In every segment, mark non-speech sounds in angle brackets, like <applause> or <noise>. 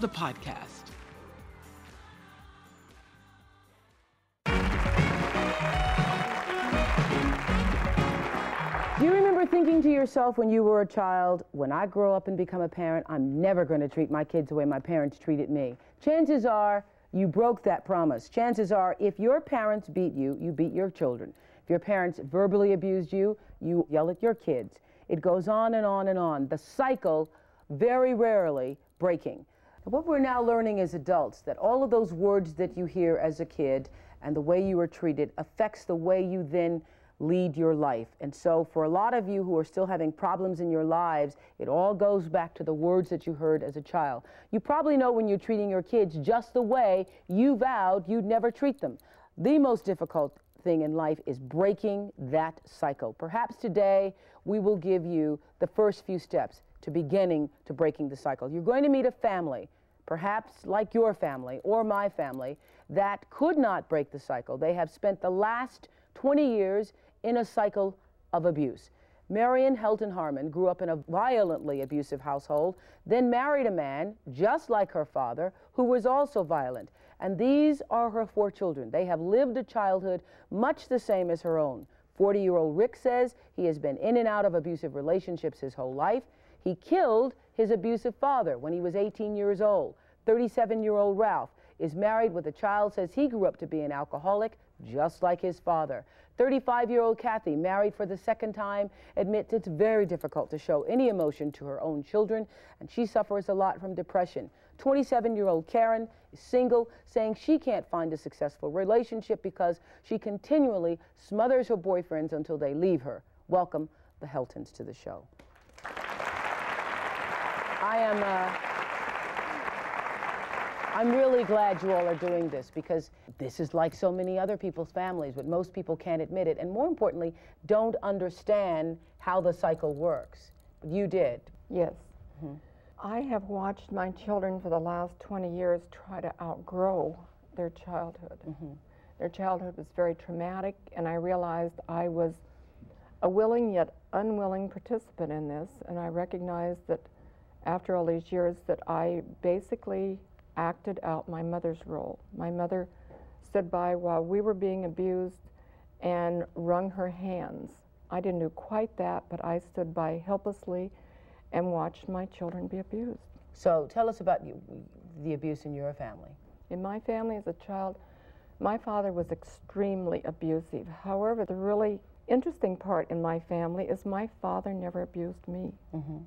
the podcast. Do you remember thinking to yourself when you were a child, when I grow up and become a parent, I'm never going to treat my kids the way my parents treated me? Chances are you broke that promise. Chances are if your parents beat you, you beat your children. If your parents verbally abused you, you yell at your kids. It goes on and on and on. The cycle, very rarely breaking. What we're now learning as adults, that all of those words that you hear as a kid and the way you are treated affects the way you then lead your life. And so, for a lot of you who are still having problems in your lives, it all goes back to the words that you heard as a child. You probably know when you're treating your kids just the way you vowed you'd never treat them. The most difficult thing in life is breaking that cycle. Perhaps today we will give you the first few steps to beginning to breaking the cycle. You're going to meet a family perhaps like your family or my family, that could not break the cycle. They have spent the last 20 years in a cycle of abuse. Marion Helton Harmon grew up in a violently abusive household, then married a man just like her father who was also violent. And these are her four children. They have lived a childhood much the same as her own. 40 year old Rick says he has been in and out of abusive relationships his whole life. He killed his abusive father when he was 18 years old. 37 year old Ralph is married with a child, says he grew up to be an alcoholic, just like his father. 35 year old Kathy, married for the second time, admits it's very difficult to show any emotion to her own children, and she suffers a lot from depression. 27 year old Karen is single, saying she can't find a successful relationship because she continually smothers her boyfriends until they leave her. Welcome the Heltons to the show. I am. Uh, I'm really glad you all are doing this because this is like so many other people's families, but most people can't admit it, and more importantly, don't understand how the cycle works. But you did. Yes. Mm-hmm. I have watched my children for the last 20 years try to outgrow their childhood. Mm-hmm. Their childhood was very traumatic, and I realized I was a willing yet unwilling participant in this, and I recognized that after all these years that I basically acted out my mother's role. My mother stood by while we were being abused and wrung her hands. I didn't do quite that, but I stood by helplessly and watched my children be abused. So tell us about the abuse in your family. In my family as a child, my father was extremely abusive. However, the really interesting part in my family is my father never abused me. Mm-hmm.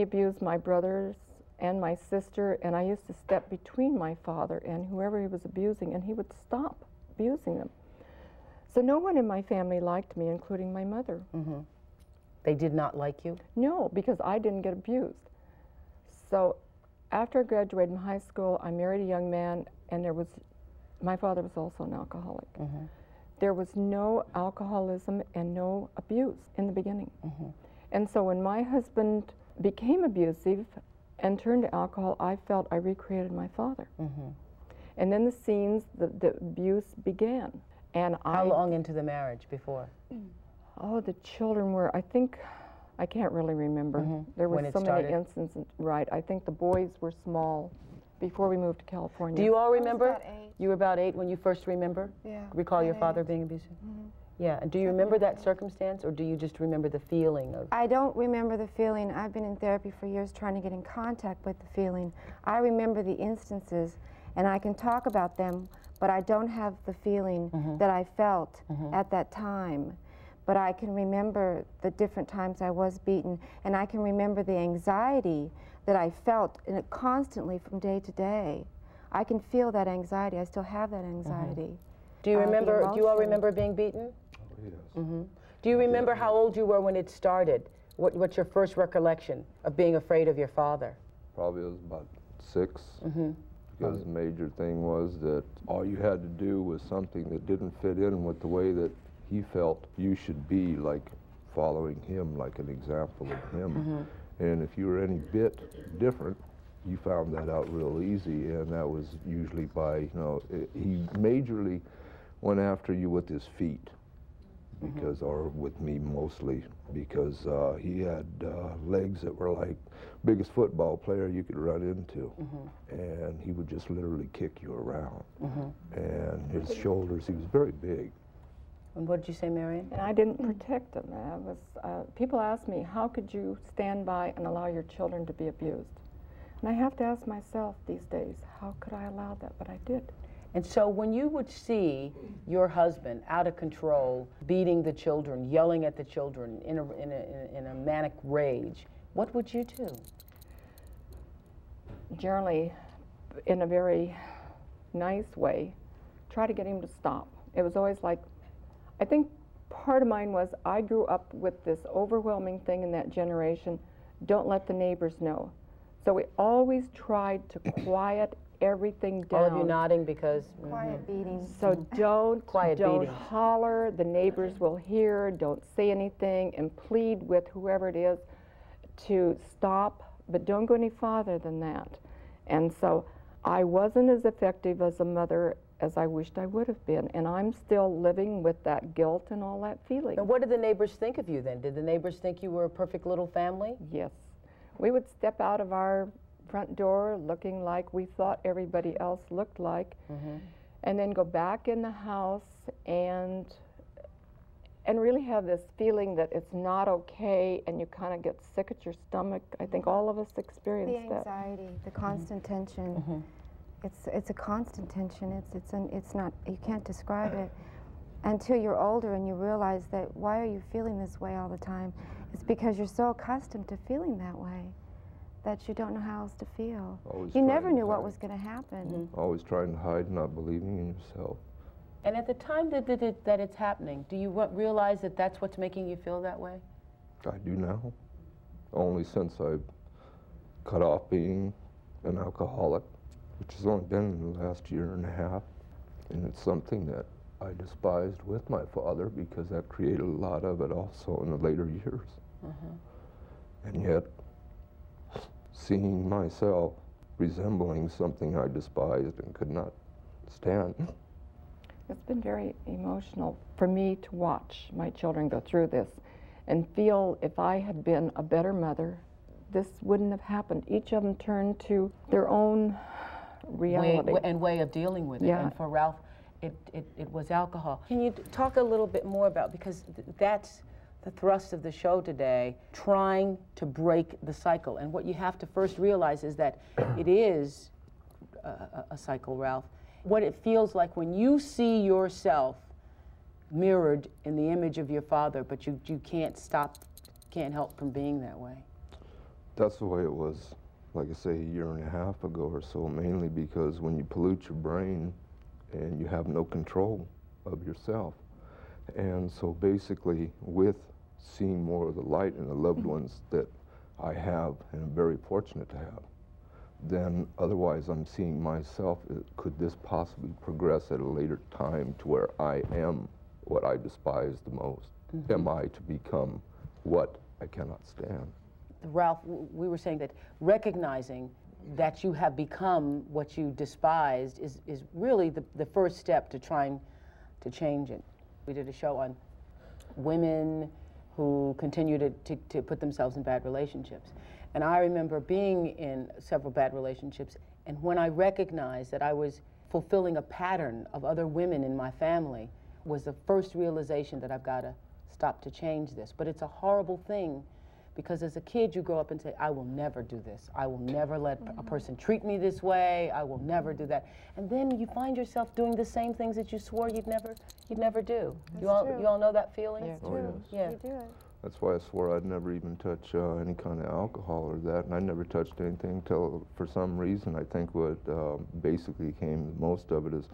He abused my brothers and my sister, and I used to step between my father and whoever he was abusing, and he would stop abusing them. So no one in my family liked me, including my mother. Mm-hmm. They did not like you? No, because I didn't get abused. So after I graduated from high school, I married a young man, and there was, my father was also an alcoholic. Mm-hmm. There was no alcoholism and no abuse in the beginning. Mm-hmm. And so when my husband became abusive and turned to alcohol, I felt I recreated my father. Mm-hmm. And then the scenes, the, the abuse began. And How I, long into the marriage before? <clears throat> Oh, the children were, I think, I can't really remember. There were so started? many instances, right. I think the boys were small before we moved to California. Do you all remember? about eight. You were about eight when you first remember? Yeah, Recall your about father eight. being abusive? Yeah. And do you remember that circumstance, or do you just remember the feeling of? I don't remember the feeling. I've been in therapy for years trying to get in contact with the feeling. I remember the instances and I can talk about them, but I don't have the feeling mm-hmm. that I felt mm-hmm. at that time. But I can remember the different times I was beaten, and I can remember the anxiety that I felt in it constantly from day to day. I can feel that anxiety. I still have that mm-hmm. anxiety. Do you uh, remember? Do you all remember being beaten? Yes. Do you remember how old you were when it started? What, what's your first recollection of being afraid of your father? Probably was about 6 Mm-hmm. Because the major thing was that all you had to do was something that didn't fit in with the way that he felt you should be, like following him, like an example of him. Mm-hmm. And if you were any bit different, you found that out real easy, and that was usually by, you know, i he majorly went after you with his feet because, or with me mostly, because uh, he had uh, legs that were like biggest football player you could run into, and he would just literally kick you around. And his shoulders, he was very big. And what did you say, Marion? And I didn't protect them. I was, uh, people ask me, how could you stand by and allow your children to be abused? And I have to ask myself these days, how could I allow that? But I did. And so when you would see your husband out of control, beating the children, yelling at the children in a, in a, in a manic rage, what would you do? Generally, in a very nice way, try to get him to stop. It was always like, I think part of mine was I grew up with this overwhelming thing in that generation don't let the neighbors know. So we always tried to <coughs> quiet everything down. All of you nodding because Quiet mm-hmm. beating. So don't Quiet don't beatings. holler. The neighbors will hear. Don't say anything, and plead with whoever it is to stop. But don't go any farther than that. And so I wasn't as effective as a mother as I wished I would have been, and I'm still living with that guilt and all that feeling. And what did the neighbors think of you then? Did the neighbors think you were a perfect little family? Yes. We would step out of our front door looking like we thought everybody else looked like, mm-hmm. and then go back in the house and and really have this feeling that it's not okay and you kind of get sick at your stomach. I think mm-hmm. all of us experience that. The anxiety, the mm-hmm. constant tension. It's it's a constant tension. It's it's an, it's not you can't describe <clears throat> it until you're older and you realize that why are you feeling this way all the time? It's because you're so accustomed to feeling that way that you don't know how else to feel. Always you never knew what was going to happen. Mm-hmm. Always trying to hide, not believing in yourself. And at the time that, that, it, that it's happening, do you realize that that's what's making you feel that way? I do now. Only since I've cut off being an alcoholic, which has only been in the last year and a half. And it's something that I despised with my father because that created a lot of it also in the later years. Mm-hmm. And yet, seeing myself resembling something I despised and could not stand. It's been very emotional for me to watch my children go through this and feel if I had been a better mother, this wouldn't have happened. Each of them turned to their own Way, reality. wa- and way of dealing with it. Yeah. And for Ralph, it, it, it was alcohol. Can you talk a little bit more about, because th- that's the thrust of the show today, trying to break the cycle. And what you have to first realize is that <clears throat> it is a, a- a cycle, Ralph. What it feels like when you see yourself mirrored in the image of your father, but you, you can't stop, can't help from being that way. That's the way it was like I say, a year and a half ago or so, mainly because when you pollute your brain and you have no control of yourself. And so basically, with seeing more of the light in the loved ones that I have and am very fortunate to have, then otherwise I'm seeing myself, uh, could this possibly progress at a later time to where I am what I despise the most? Mhm. Am I to become what I cannot stand? Ralph, we were saying that recognizing that you have become what you despised is, is really the, the first step to trying to change it. We did a show on women who continue to, to, to put themselves in bad relationships. And I remember being in several bad relationships, and when I recognized that I was fulfilling a pattern of other women in my family, was the first realization that I've got to stop to change this. But it's a horrible thing because as a kid you grow up and say i will never do this i will never let a person treat me this way i will never do that and then you find yourself doing the same things that you swore you'd never you'd never do you all true. you all know that feeling That's Oh, true. yes. yeah You do it. That's why I swore I'd never even touch uh, any kind of alcohol or that, and I never touched anything until, for some reason, I think what um, basically came most of it is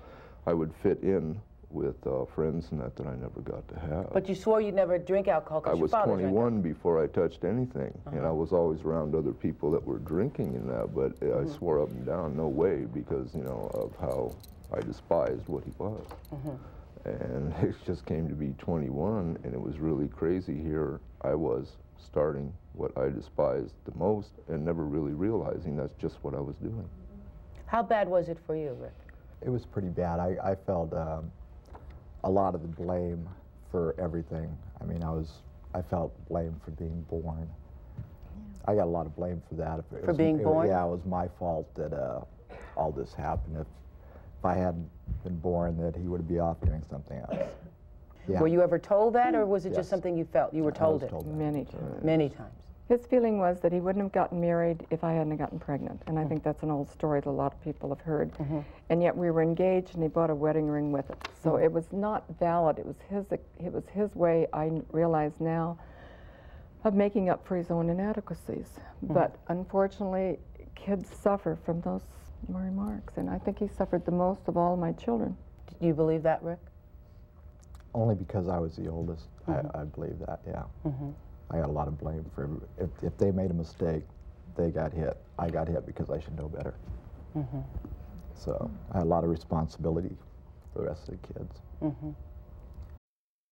I would fit in with uh, friends and that that I never got to have. but you swore you'd never drink alcohol I was 21 before I touched anything, and Uh-huh. I was always around other people that were drinking and that, but I Mhm. swore up and down, no way, because, you know, of how I despised what he was. Mhm. And <laughs> it just came to be 21, and it was really crazy. Here I was starting what I despised the most and never really realizing that's just what I was doing. how bad was it for you rick It was pretty bad. I, I felt um, a lot of the blame for everything. I mean, I was, I felt blame for being born. I got a lot of blame for that. If it For was- being it- born? Yeah, it was my fault that uh, all this happened. If, if I hadn't been born, that he would be off doing something else. Yeah. were you ever told that or was it Yes. just something you felt you were I told it that. Many times. many times His feeling was that he wouldn't have gotten married if I hadn't gotten pregnant. And I mm-hmm. think that's an old story that a lot of people have heard. Mm-hmm. And yet we were engaged and he bought a wedding ring with it. So mm-hmm. it was not valid. It was his it was his way, I realize now, of making up for his own inadequacies. But unfortunately, kids suffer from those remarks. And I think he suffered the most of all my children. do you believe that rick Only because I was the oldest. I, I believe that, yeah. I got a lot of blame for if, if they made a mistake, they got hit. I got hit because I should know better. Mm-hmm. So I had a lot of responsibility for the rest of the kids. Mm-hmm.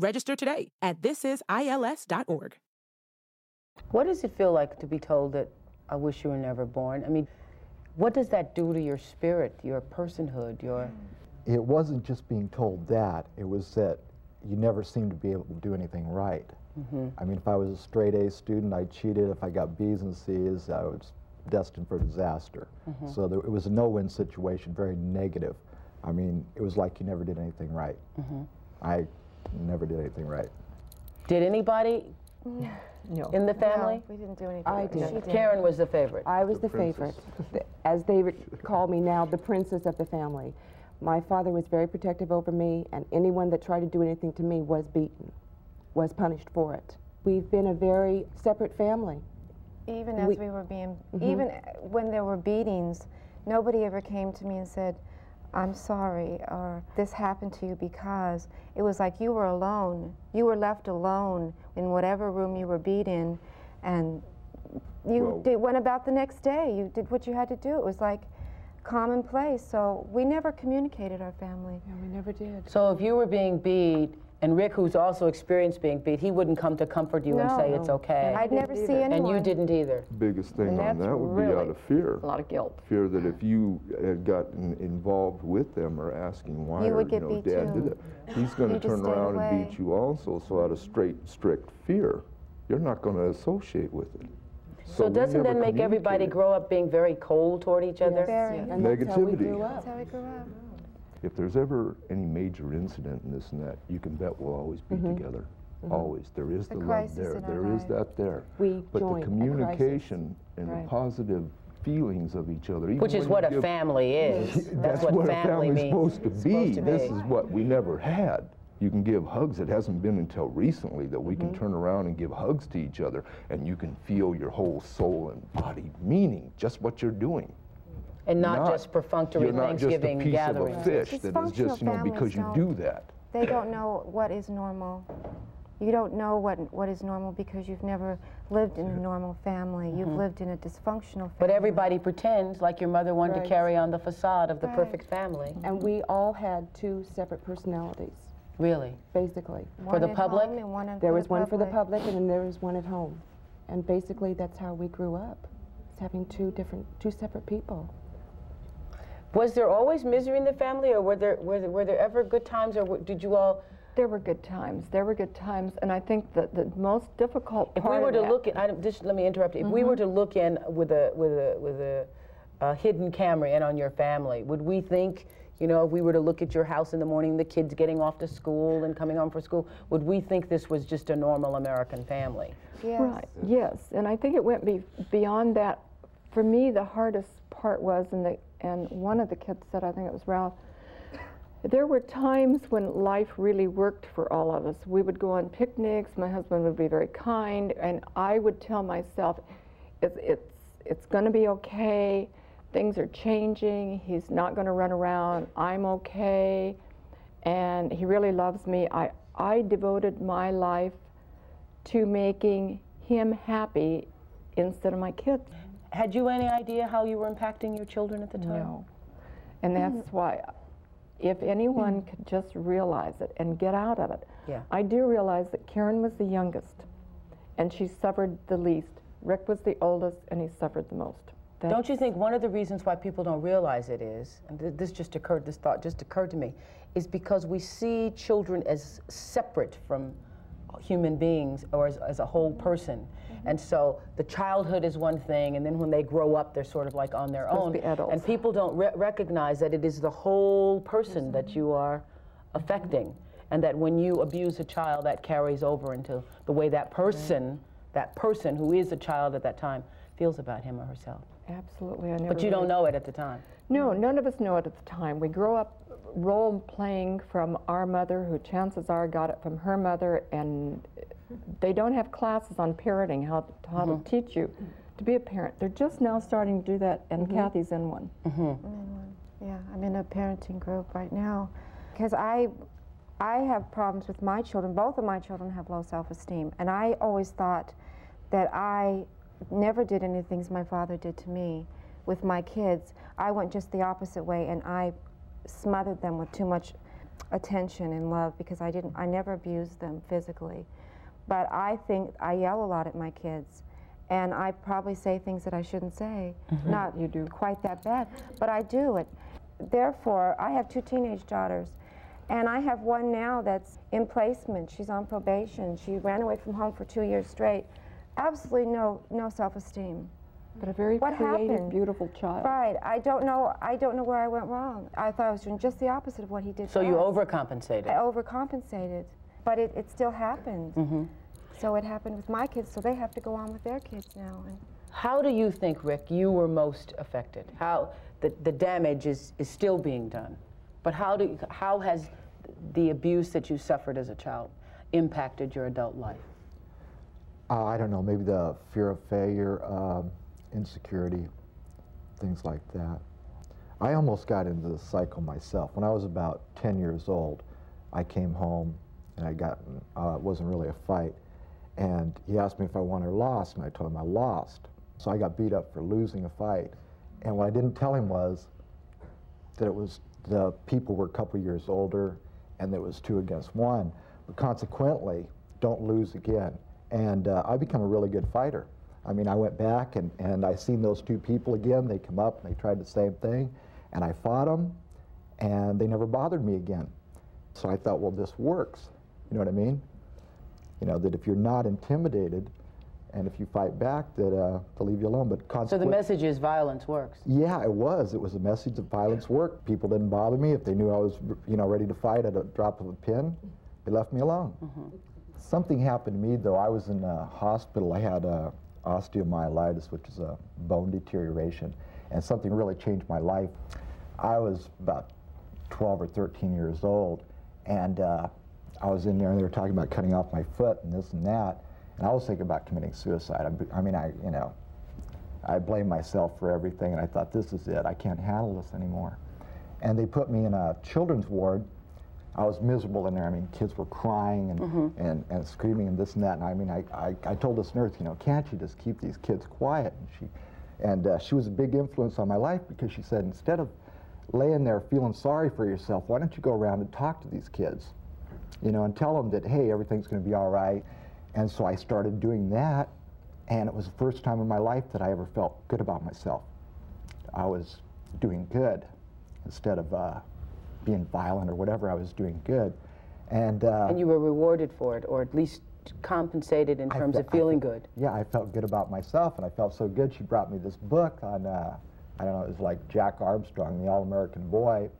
Register today at thisisils.org. What does it feel like to be told that I wish you were never born? I mean, what does that do to your spirit, your personhood, your. It wasn't just being told that, it was that you never seemed to be able to do anything right. Mm-hmm. I mean, if I was a straight A student, I cheated. If I got B's and C's, I was destined for disaster. Mhm. So there, it was a no-win situation, very negative. I mean, it was like you never did anything right. Mhm. I never did anything right. Did anybody <laughs> No. in the family? No, we didn't do anything. I did. She did. Karen was the favorite. I was The the, favorite. As they would call me now, the princess of the family. My father was very protective over me, and anyone that tried to do anything to me was beaten, was punished for it. We've been a very separate family. Even as We- we, were being, Mhm. even when there were beatings, nobody ever came to me and said, I'm sorry, or this happened to you because it was like you were alone. You were left alone in whatever room you were beat in, and you Well- did, went about the next day. You did what you had to do. It was like commonplace. So we never communicated our family. Yeah, we never did. So if you were being beat, and Rick, who's also experienced being beat, he wouldn't come to comfort you and No. say it's okay. I'd never see anyone. And you didn't either. Biggest thing on that would be out of fear. A lot of guilt. Fear that if you had gotten involved with them or asking why, You or, would get you know, beat Dad too. did it, he's going to turn stayed around and beat you also. So out of straight, strict fear, you're not going to associate with it. So, we doesn't that make everybody grow up being very cold toward each other? Very. And that's how we Negativity. grew That's how we grew up. If there's ever any major incident in this and that, you can bet we'll always be together. Always. There is The the, love crisis there. in our There is life. that there. We but join the at crisis. communication and Right. the positive feelings of each other. even Which is <laughs> what a family is. That's, what, what, a family family's means. supposed to be. supposed to This be. is what we never had. You can give hugs. It hasn't been until recently that we Mm-hmm. can turn around and give hugs to each other, and you can feel your whole soul and body meaning just what you're doing. And not, just perfunctory you're not Thanksgiving just a piece gatherings. of a fish that is Dysfunctional just you know families because you don't- that. They don't know what is normal. You don't know what what is normal because you've never lived in a normal family. You've mm-hmm. lived in a dysfunctional family. But everybody pretends like your mother wanted Right. to carry on the facade of the Right. perfect family. And we all had two separate personalities, Really. basically. One the public? and one There was the one for the public. public, and then there was one at home. And basically, that's how we grew up, It's having two different, two separate people. Was there always misery in the family, or were there were there, were there ever good times, or w- did you all? There were good times. There were good times, and I think that the most difficult If we were of to that- look in, I, don't- just let me interrupt. you. If we were mm-hmm. to look in with a with a with a, a hidden camera in on your family, would we think? You know, if we were to look at your house in the morning, the kids getting off to school and coming home from school, would we think this was just a normal American family? Yes. Right. Yes, and I think it went be, beyond that. For me, the hardest part was, and the and one of the kids said, I think it was Ralph. There were times when life really worked for all of us. We would go on picnics. My husband would be very kind, and I would tell myself, "It's it's it's going to be okay. Things are changing. He's not going to run around. I'm okay, and he really loves me." I I devoted my life to making him happy instead of my kids. Had you any idea how you were impacting your children at the time? No. And that's mm. why, if anyone mm. could just realize it and get out of it. Yeah. I do realize that Karen was the youngest, and she suffered the least. Rick was the oldest, and he suffered the most. That- Don't you think one of the reasons why people don't realize it is, and th- this just occurred, this thought just occurred to me, is because we see children as separate from human beings or as, as a whole person. And so the childhood is one thing, and then when they grow up, they're sort of like on their own. to be adults. And people don't re- recognize that it is the whole person that you are affecting. And that when you abuse a child, that carries over into the way that person, that person who is a child at that time, feels about him or herself. Absolutely. I never But you don't know it at the time. No, none of us know it at the time. We grow up role playing from our mother, who chances are got it from her mother, and they don't have classes on parenting, how, how to mm-hmm. teach you to be a parent. They're just now starting to do that, and mm-hmm. Kathy's in one. Mm-hmm. Yeah, I'm in a parenting group right now because I, I have problems with my children. Both of my children have low self-esteem, and I always thought that I never did any things my father did to me with my kids. I went just the opposite way, and I smothered them with too much attention and love because I didn't. I never abused them physically, but I think I yell a lot at my kids. And I probably say things that I shouldn't say. Not You do. quite that bad, but I do it. Therefore, I have two teenage daughters, and I have one now that's in placement. She's on probation. She ran away from home for two years straight. Absolutely no no self-esteem. But a very What creative, happened? beautiful child. Right. I don't know. I don't know where I went wrong. I thought I was doing just the opposite of what he did. So to you us. overcompensated. I overcompensated, but it, it still happened. Mm-hmm. So it happened with my kids. So they have to go on with their kids now. And How do you think, Rick, you were most affected? How the, the damage is, is still being done, but how do how has the abuse that you suffered as a child impacted your adult life? Uh, I don't know, maybe the fear of failure, um, insecurity, things like that. I almost got into the cycle myself. When I was about 10 years old, I came home and I got, uh, it wasn't really a fight, and he asked me if I won or lost, and I told him I lost. So I got beat up for losing a fight. And what I didn't tell him was that it was the people were a couple years older and it was two against one. But consequently, don't lose again. And uh, I become a really good fighter. I mean, I went back and, and I seen those two people again. They come up and they tried the same thing. And I fought them and they never bothered me again. So I thought, well, this works. You know what I mean? You know, that if you're not intimidated and if you fight back, that uh, they'll leave you alone. But So the message is violence works. Yeah, it was. It was a message that violence worked. People didn't bother me. If they knew I was, you know, ready to fight at a drop of a pin, they left me alone. Mm-hmm. Something happened to me, though. I was in a hospital. I had uh, osteomyelitis, which is a bone deterioration, and something really changed my life. I was about 12 or 13 years old, and uh, I was in there, and they were talking about cutting off my foot and this and that, and I was thinking about committing suicide. I, I mean, I, you know, I blamed myself for everything, and I thought, this is it. I can't handle this anymore. And they put me in a children's ward. I was miserable in there. I mean, kids were crying and, Mhm. and, and screaming and this and that. And I mean, I, I, I told this nurse, you know, can't you just keep these kids quiet? And she, and uh, she was a big influence on my life because she said, instead of laying there feeling sorry for yourself, why don't you go around and talk to these kids? You know, and tell them that, hey, everything's going to be all right. And so I started doing that, and it was the first time in my life that I ever felt good about myself. I was doing good instead of uh, being violent or whatever. I was doing good, and uh, And you were rewarded for it, or at least compensated in terms of feeling fe- good. Yeah, I felt good about myself, and I felt so good. She brought me this book on, uh, I don't know, it was like Jack Armstrong, the All-American Boy,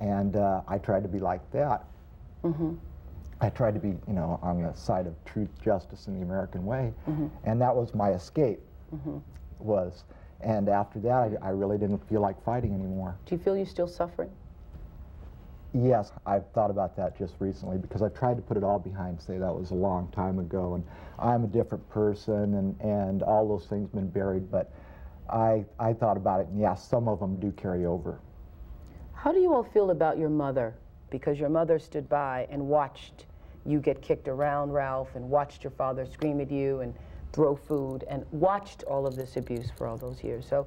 and uh, I tried to be like that. Mm-hmm. I tried to be, you know, on the side of truth, justice, and the American way, Mhm. and that was my escape. Mhm. Was, and after that, I, I really didn't feel like fighting anymore. Do you feel you're still suffering? Yes, I've thought about that just recently because I've tried to put it all behind, say that was a long time ago, and I'm a different person, and, and all those things been buried. But I, I thought about it, and yes, some of them do carry over. How do you all feel about your mother? Because your mother stood by and watched you get kicked around, Ralph, and watched your father scream at you and throw food, and watched all of this abuse for all those years. So,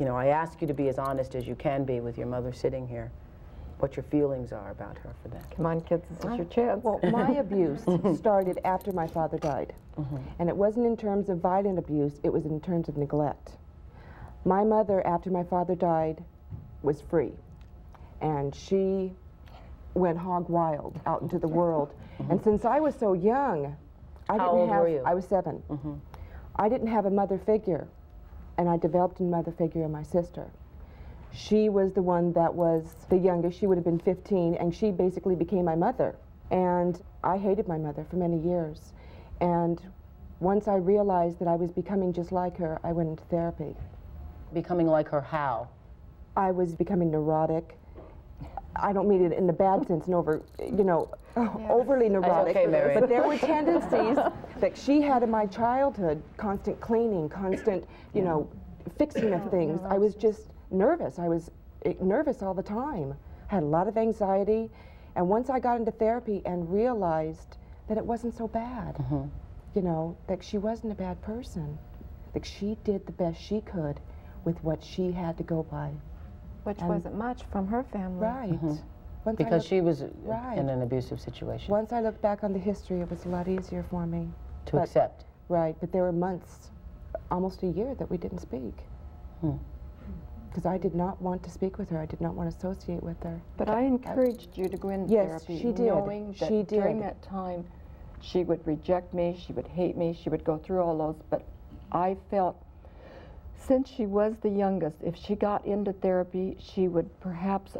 you know, I ask you to be as honest as you can be with your mother sitting here, what your feelings are about her for that. Come on, kids, this is your chance. Well, my <laughs> abuse started after my father died. Mm-hmm. And it wasn't in terms of violent abuse, it was in terms of neglect. My mother, after my father died, was free. And she went hog wild out into the mm-hmm. world. And mm-hmm. since I was so young, I How didn't old have were you? I was 7 mm-hmm. I didn't have a mother figure. And I developed a mother figure in my sister. She was the one that was the youngest. She would have been 15, and she basically became my mother. And I hated my mother for many years. And once I realized that I was becoming just like her, I went into therapy. Becoming like her how? I was becoming neurotic. I don't mean it in the bad sense, and over, you know, overly neurotic. okay, Mary. But there were tendencies that she had in my childhood: constant cleaning, constant, you know, fixing of things. I was just nervous. I was eh, nervous all the time. I Had a lot of anxiety, and once I got into therapy and realized that it wasn't so bad, you know, that she wasn't a bad person, that she did the best she could with what she had to go by. Which And- wasn't much from her family. Right. Mhm. Once Because look- she was Right. in an abusive situation. Once I look back on the history, it was a lot easier for me. To But- accept. Right, but there were months, almost a year, that we didn't speak. Hmm. Because I did not want to speak with her. I did not want to associate with her. But I encouraged you to go into Yes, therapy, she did. knowing that She during that time she would reject me, she would hate me, she would go through all those. But I felt, since she was the youngest, if she got into therapy, she would perhaps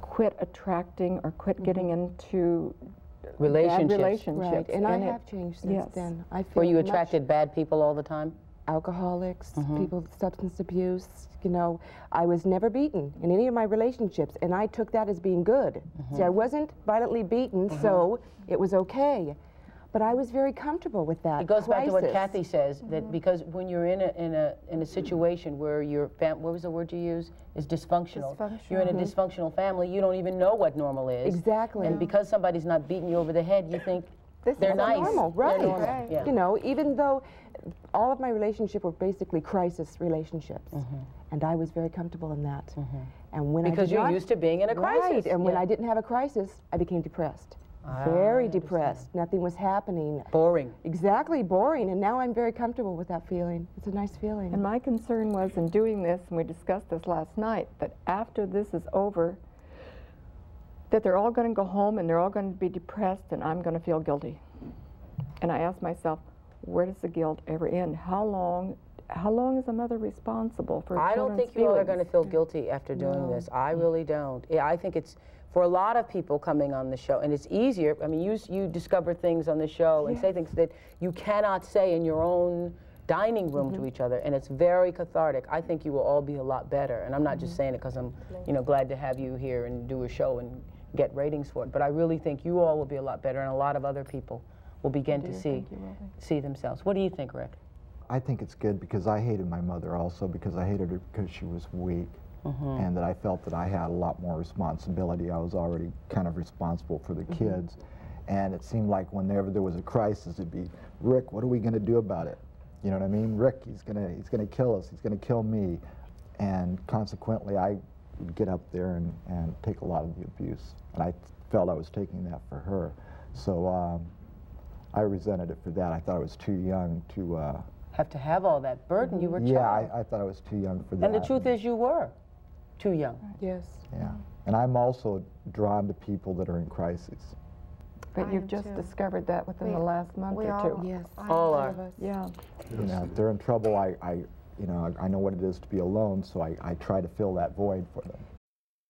quit attracting or quit mm-hmm. getting into bad Relationships. relationships. Right, and I it- have changed since yes. then. I feel Were you much- attracted bad people all the time? alcoholics, Mhm. people with substance abuse. You know, I was never beaten in any of my relationships, and I took that as being good. Mm-hmm. See, I wasn't violently beaten, so mm-hmm. it was okay. But I was very comfortable with that. It goes back to what. Kathy says that mm-hmm. because when you're in a in a in a situation where your fam what was the word you used is dysfunctional. You're in a Mhm. dysfunctional family. You don't even know what normal is. Exactly. And because somebody's not beating you over the head, you think <laughs> This They're is nice. normal, They're right? normal, Right. yeah. You know, even though all of my relationships were basically crisis relationships, mm-hmm. and I was very comfortable in that. Mm-hmm. And when I Because you're not- used to being in a Right, crisis, and when yeah. I didn't have a crisis, I became depressed. Ah, very depressed. Nothing was happening. Boring. Exactly, boring. And now I'm very comfortable with that feeling. It's a nice feeling. And my concern was in doing this, and we discussed this last night, that after this is over, that they're all going to go home and they're all going to be depressed and I'm going to feel guilty. And I asked myself, where does the guilt ever end? How long how long is a mother responsible for I don't children's think you all are going to feel guilty after doing No. this. I really don't. I think it's for a lot of people coming on the show, and it's easier. I mean, you you discover things on the show and say things that you cannot say in your own dining room Mm-hmm. to each other, and it's very cathartic. I think you will all be a lot better, and I'm not Mm-hmm. just saying it because I'm, you know, glad to have you here and do a show and get ratings for it. But I really think you all will be a lot better, and a lot of other people will begin to see you see themselves. What do you think, Rick? I think it's good because I hated my mother also because I hated her because she was weak and that I felt that I had a lot more responsibility. I was already kind of responsible for the kids. And it seemed like whenever there was a crisis, it'd be, Rick, what are we going to do about it? You know what I mean? Rick, he's going to he's going to kill us. He's going to kill me. And consequently, I would get up there and, and take a lot of the abuse. And I felt I was taking that for her. So um, I resented it for that. I thought I was too young to. Uh, Have to have all that burden. You were yeah. I, I thought I was too young for that. and the truth is, you were too young. yes. Yeah. And I'm also drawn to people that are in crisis. But I you've just too. discovered that within We- the last month we or all, two. Yes. All all are. of us. Yeah. You know, if they're in trouble, I, I you know, I, I know what it is to be alone, so I, I try to fill that void for them.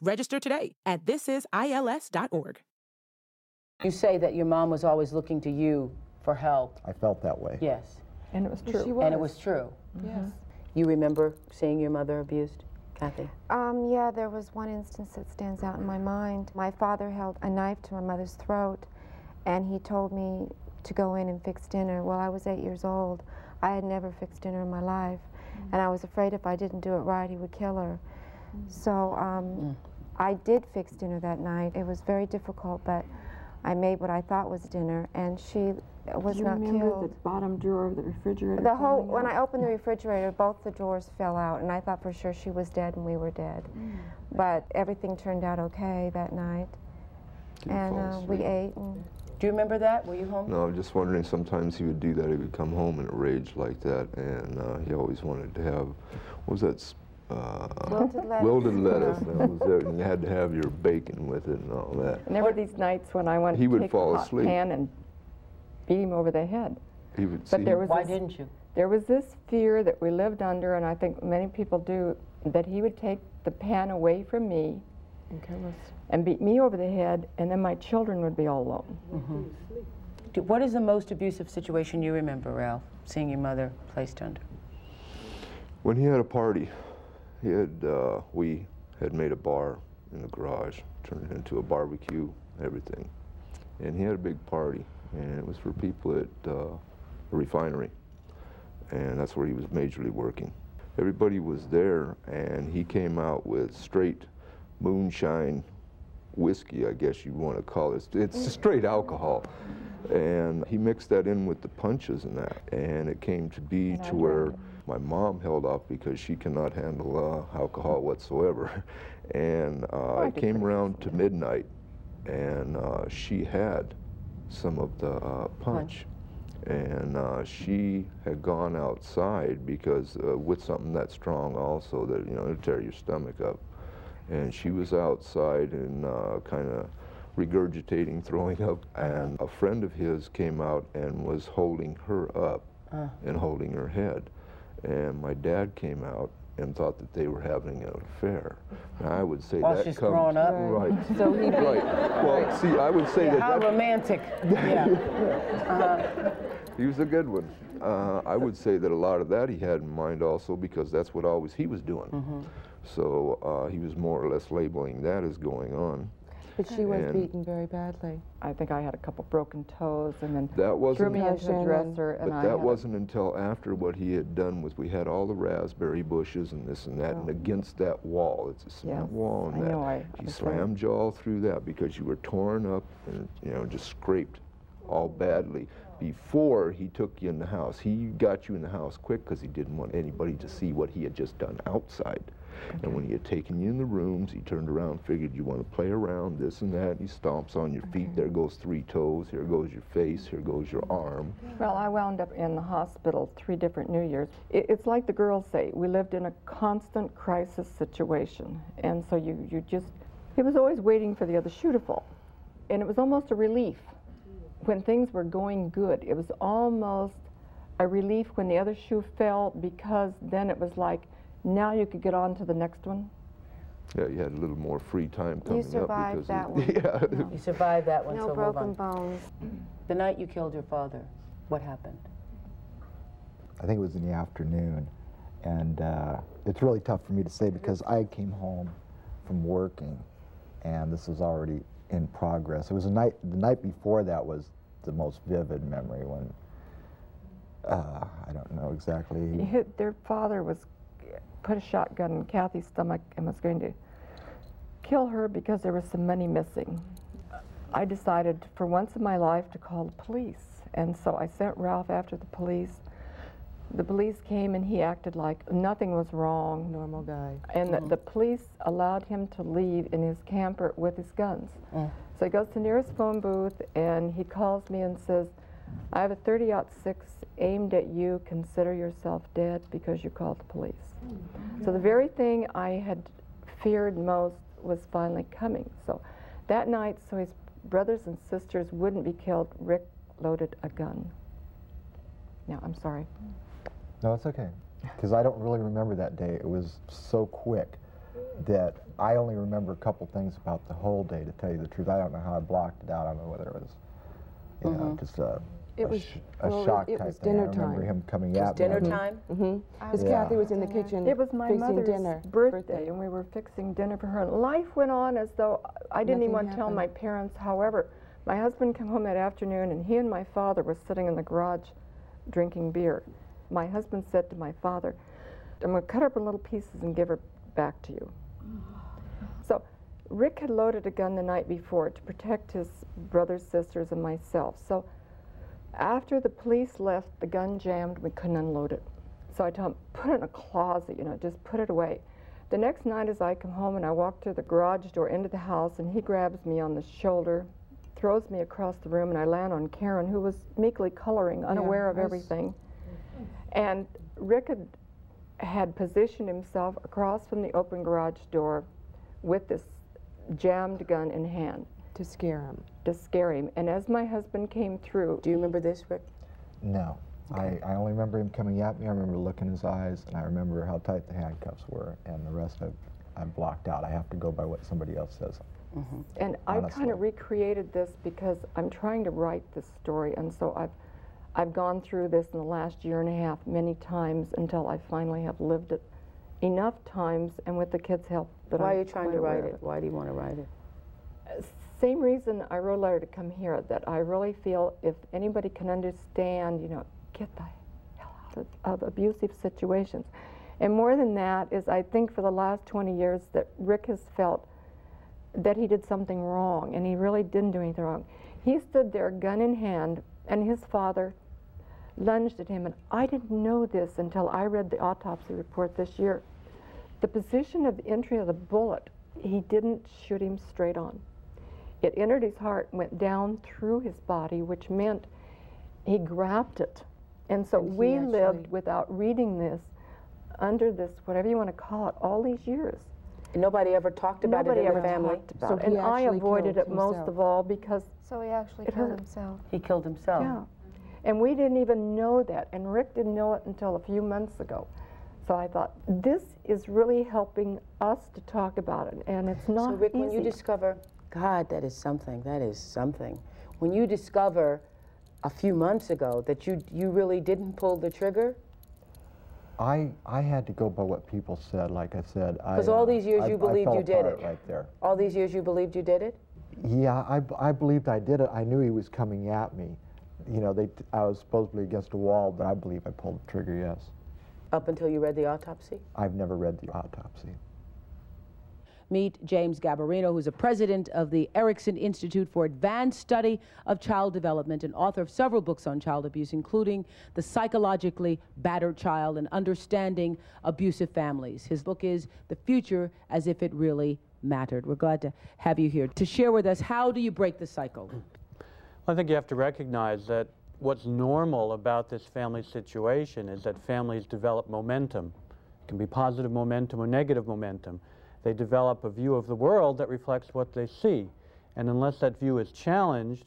Register today at thisisils.org. You say that your mom was always looking to you for help. I felt that way. Yes. And it was true. she was. And it was true. Yes. You remember seeing your mother abused, Kathy? Um, yeah, there was one instance that stands out in my mind. My father held a knife to my mother's throat, and he told me to go in and fix dinner. Well, I was eight years old. I had never fixed dinner in my life, and I was afraid if I didn't do it right, he would kill her. So um, I did fix dinner that night. It was very difficult, but I made what I thought was dinner, and she was Do you not remember killed. the bottom drawer of the refrigerator? The whole falling when? I opened the refrigerator, both the drawers fell out, and I thought for sure she was dead and we were dead. Mm. But everything turned out okay that night, Did you and uh, we ate. And Do you remember that? Were you home? No, I'm just wondering. Sometimes he would do that. He would come home in a rage like that, and uh, he always wanted to have. What was that? S- Uh, Wilted lettuce. Wilted lettuce. Yeah. Was it. And you <laughs> had to have your bacon with it and all that. And there were these nights when I wanted He to would take fall the hot asleep. pan and beat him over the head. He would But see. there was Why this, didn't you? there was this fear that we lived under, and I think many people do, that he would take the pan away from me Okay, let's. and beat me over the head, and then my children would be all alone. Do- What is the most abusive situation you remember, Ralph, seeing your mother placed under? When he had a party, he had uh, we had made a bar in the garage, turned it into a barbecue, everything, and he had a big party, and it was for people at uh, a refinery, and that's where he was majorly working. Everybody was there, and he came out with straight moonshine whiskey, I guess you'd want to call it. It's straight alcohol. And he mixed that in with the punches and that. And it came to be to where. My mom held off because she cannot handle uh, alcohol whatsoever. <laughs> And uh, it came around to midnight, and uh, she had some of the uh, punch. and uh, she had gone outside because uh, with something that strong also that you know it'll tear your stomach up and she was outside and uh, kind of regurgitating <laughs> throwing up and a friend of his came out and was holding her up Uh. and holding her head and my dad came out and thought that they were having an affair. Now, I would say While that she's comes growing up? right. So he right. Well, see, I would say Yeah, that, how that romantic. <laughs> Yeah. Uh-huh. he was a good one. Uh, I would say that a lot of that he had in mind also because that's what always he was doing. Mm-hmm. So uh, he was more or less labeling that as going on. But she was And- beaten very badly. I think I had a couple broken toes and then That wasn't, me into Concussion a and- dresser and but I that wasn't until after what he had done was we had all the raspberry bushes and this and that, and Oh. against that wall, it's a cement Yes, wall, and I that know, I- he I slammed you all through that because you were torn up and you know just scraped all badly before he took you in the house. He got you in the house quick because he didn't want anybody to see what he had just done outside. And when he had taken you in the rooms, he turned around, figured you want to play around, this and that. And he stomps on your feet. Mm-hmm. There goes three toes. Here goes your face. Here goes your arm. Well, I wound up in the hospital three different New Years. It, it's like the girls say, we lived in a constant crisis situation. And so you, you just, it was always waiting for the other shoe to fall. And it was almost a relief when things were going good. It was almost a relief when the other shoe fell because then it was like, now you could get on to the next one. Yeah, you had a little more free time coming up survived because that of, one. <laughs> yeah. You survived that one, No so move broken on. bones. The night you killed your father, what happened? I think it was in the afternoon, and uh, it's really tough for me to say because I came home from working, and this was already in progress. It was a night. The night before that was the most vivid memory when uh, I don't know exactly. Their father was put a shotgun in Kathy's stomach and was going to kill her because there was some money missing. I decided for once in my life to call the police. And so I sent Ralph after the police. The police came and he acted like nothing was wrong. Normal guy. And the, mm-hmm. the police allowed him to leave in his camper with his guns. Mm. So he goes to the nearest phone booth and he calls me and says, I have a 30 6 aimed at you. Consider yourself dead because you called the police. So the very thing I had feared most was finally coming. So that night, so his brothers and sisters wouldn't be killed, Rick loaded a gun. Now, I'm sorry. No, it's okay. Because I don't really remember that day. It was so quick that I only remember a couple things about the whole day, to tell you the truth. I don't know how I blocked it out. I don't know whether it was, you know, mm-hmm. just a, It a, was- sh- a well, it- shock it type was thing. dinner I remember time. him coming Was at me. dinner and- time? Mm-hmm. Because Yeah. Kathy was in the kitchen It was my fixing mother's dinner. birthday, and we were fixing dinner for her. And life went on as though I didn't even Nothing want to tell my parents. However, my husband came home that afternoon, and he and my father were sitting in the garage drinking beer. My husband said to my father, I'm going to cut her up in little pieces and give her back to you. So Rick had loaded a gun the night before to protect his brothers, sisters, and myself. So after the police left, the gun jammed, we couldn't unload it. So I told him, put it in a closet, you know, just put it away. The next night as I come home and I walk through the garage door into the house and he grabs me on the shoulder, throws me across the room and I land on Karen who was meekly coloring, unaware of everything. Mm-hmm. And Rick had, had positioned himself across from the open garage door with this jammed gun in hand to scare him. to scare him. And as my husband came through, Do you remember this, Rick? No. I, I only remember him coming at me. I remember looking in his eyes, and I remember how tight the handcuffs were, and the rest of I blocked out. I have to go by what somebody else says. Mm-hmm. And I've kind of recreated this because I'm trying to write this story, and so I've I've gone through this in the last year and a half many times until I finally have lived it enough times, and with the kids' help. That Why I'm are you trying to write of it? Why do you want to write it? Same reason I wrote a letter to come here. That I really feel if anybody can understand, you know, get the hell out of, of abusive situations. And more than that is, I think for the last 20 years that Rick has felt that he did something wrong, and he really didn't do anything wrong. He stood there, gun in hand, and his father lunged at him. And I didn't know this until I read the autopsy report this year. The position of the entry of the bullet, he didn't shoot him straight on. It entered his heart, went down through his body, which meant he grabbed it. And so And we actually- lived without reading this, under this, whatever you want to call it, all these years. And nobody ever talked about Nobody it in ever the family. talked about So it. And I avoided killed it most of all because, So he actually killed hurt. himself. He killed himself. yeah. And we didn't even know that. And Rick didn't know it until a few months ago. So I thought, this is really helping us to talk about it. And it's not So, Rick, when you discover, God, that is something. That is something. When you discover a few months ago that you you really didn't pull the trigger, I, I had to go by what people said, like I said. I, 'Cause all uh, these years I- you believed you did it. Right there. all these years you believed you did it. Yeah, I, I believed I did it. I knew he was coming at me. You know, they, I was supposedly against a wall, but I believe I pulled the trigger, yes. Up until you read the autopsy. I've never read the autopsy. Meet James Garbarino, who's a president of the Erikson Institute for Advanced Study of Child Development and author of several books on child abuse, including The Psychologically Battered Child and Understanding Abusive Families. His book is The Future as If It Really Mattered. We're glad to have you here to share with us how do you break the cycle? I think you have to recognize that what's normal about this family situation is that families develop momentum. It can be positive momentum or negative momentum. They develop a view of the world that reflects what they see. And unless that view is challenged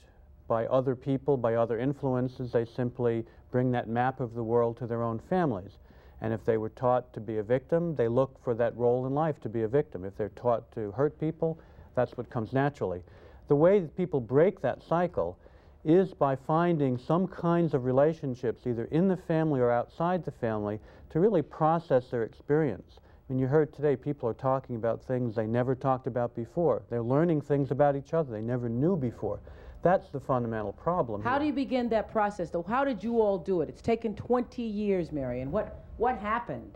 by other people, by other influences, they simply bring that map of the world to their own families. And if they were taught to be a victim, they look for that role in life to be a victim. If they're taught to hurt people, that's what comes naturally. The way that people break that cycle is by finding some kinds of relationships, either in the family or outside the family, to really process their experience. I mean, you heard today people are talking about things they never talked about before. They're learning things about each other they never knew before. That's the fundamental problem. How here. do you begin that process, though? How did you all do it? It's taken 20 years, Marion. What, what happened?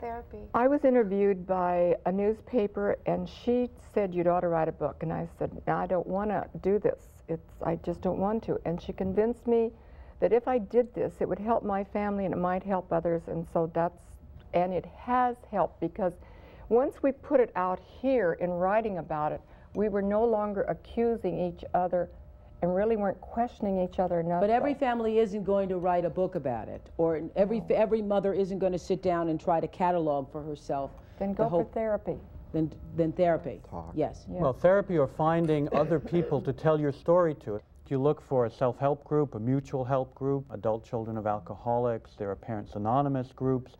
Therapy. I was interviewed by a newspaper, and she said you'd ought to write a book. And I said, I don't want to do this. It's I just don't want to. And she convinced me that if I did this, it would help my family and it might help others. And so that's and it has helped because once we put it out here in writing about it, we were no longer accusing each other and really weren't questioning each other enough. But every family isn't going to write a book about it, or every every mother isn't going to sit down and try to catalog for herself. then the go whole- for therapy. Then, then therapy. Talk. Yes. Well, therapy or finding other people to tell your story to. You look for a self-help group, a mutual help group, adult children of alcoholics, there are Parents Anonymous groups.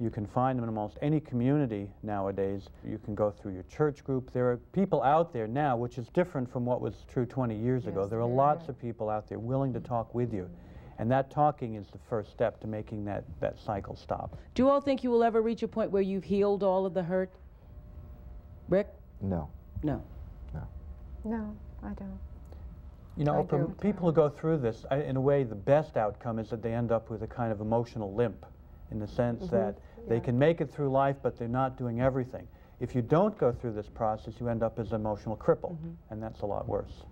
You can find them in almost any community nowadays. You can go through your church group. There are people out there now, which is different from what was true 20 years ago. There are lots of people out there willing to talk with you. And that talking is the first step to making that, that cycle stop. Do you all think you will ever reach a point where you've healed all of the hurt? Rick? No. No. No, No, I don't. You know, for people who go through this, I, in a way, the best outcome is that they end up with a kind of emotional limp in the sense Mhm, that they can make it through life, but they're not doing everything. If you don't go through this process, you end up as an emotional cripple, and that's a lot worse.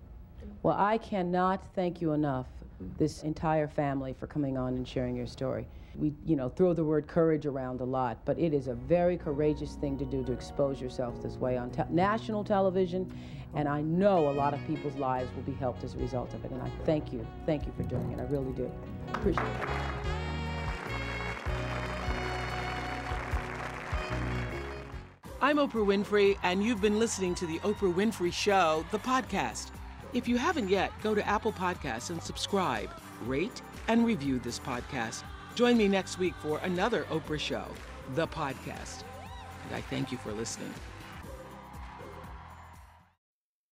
Well, I cannot thank you enough, this entire family, for coming on and sharing your story. We, you know, throw the word courage around a lot, but it is a very courageous thing to do to expose yourself this way on te- national television, and I know a lot of people's lives will be helped as a result of it. And I thank you, thank you for doing it. I really do. Appreciate it. I'm Oprah Winfrey, and you've been listening to The Oprah Winfrey Show, the podcast. If you haven't yet, go to Apple Podcasts and subscribe, rate, and review this podcast. Join me next week for another Oprah Show, the podcast. And I thank you for listening.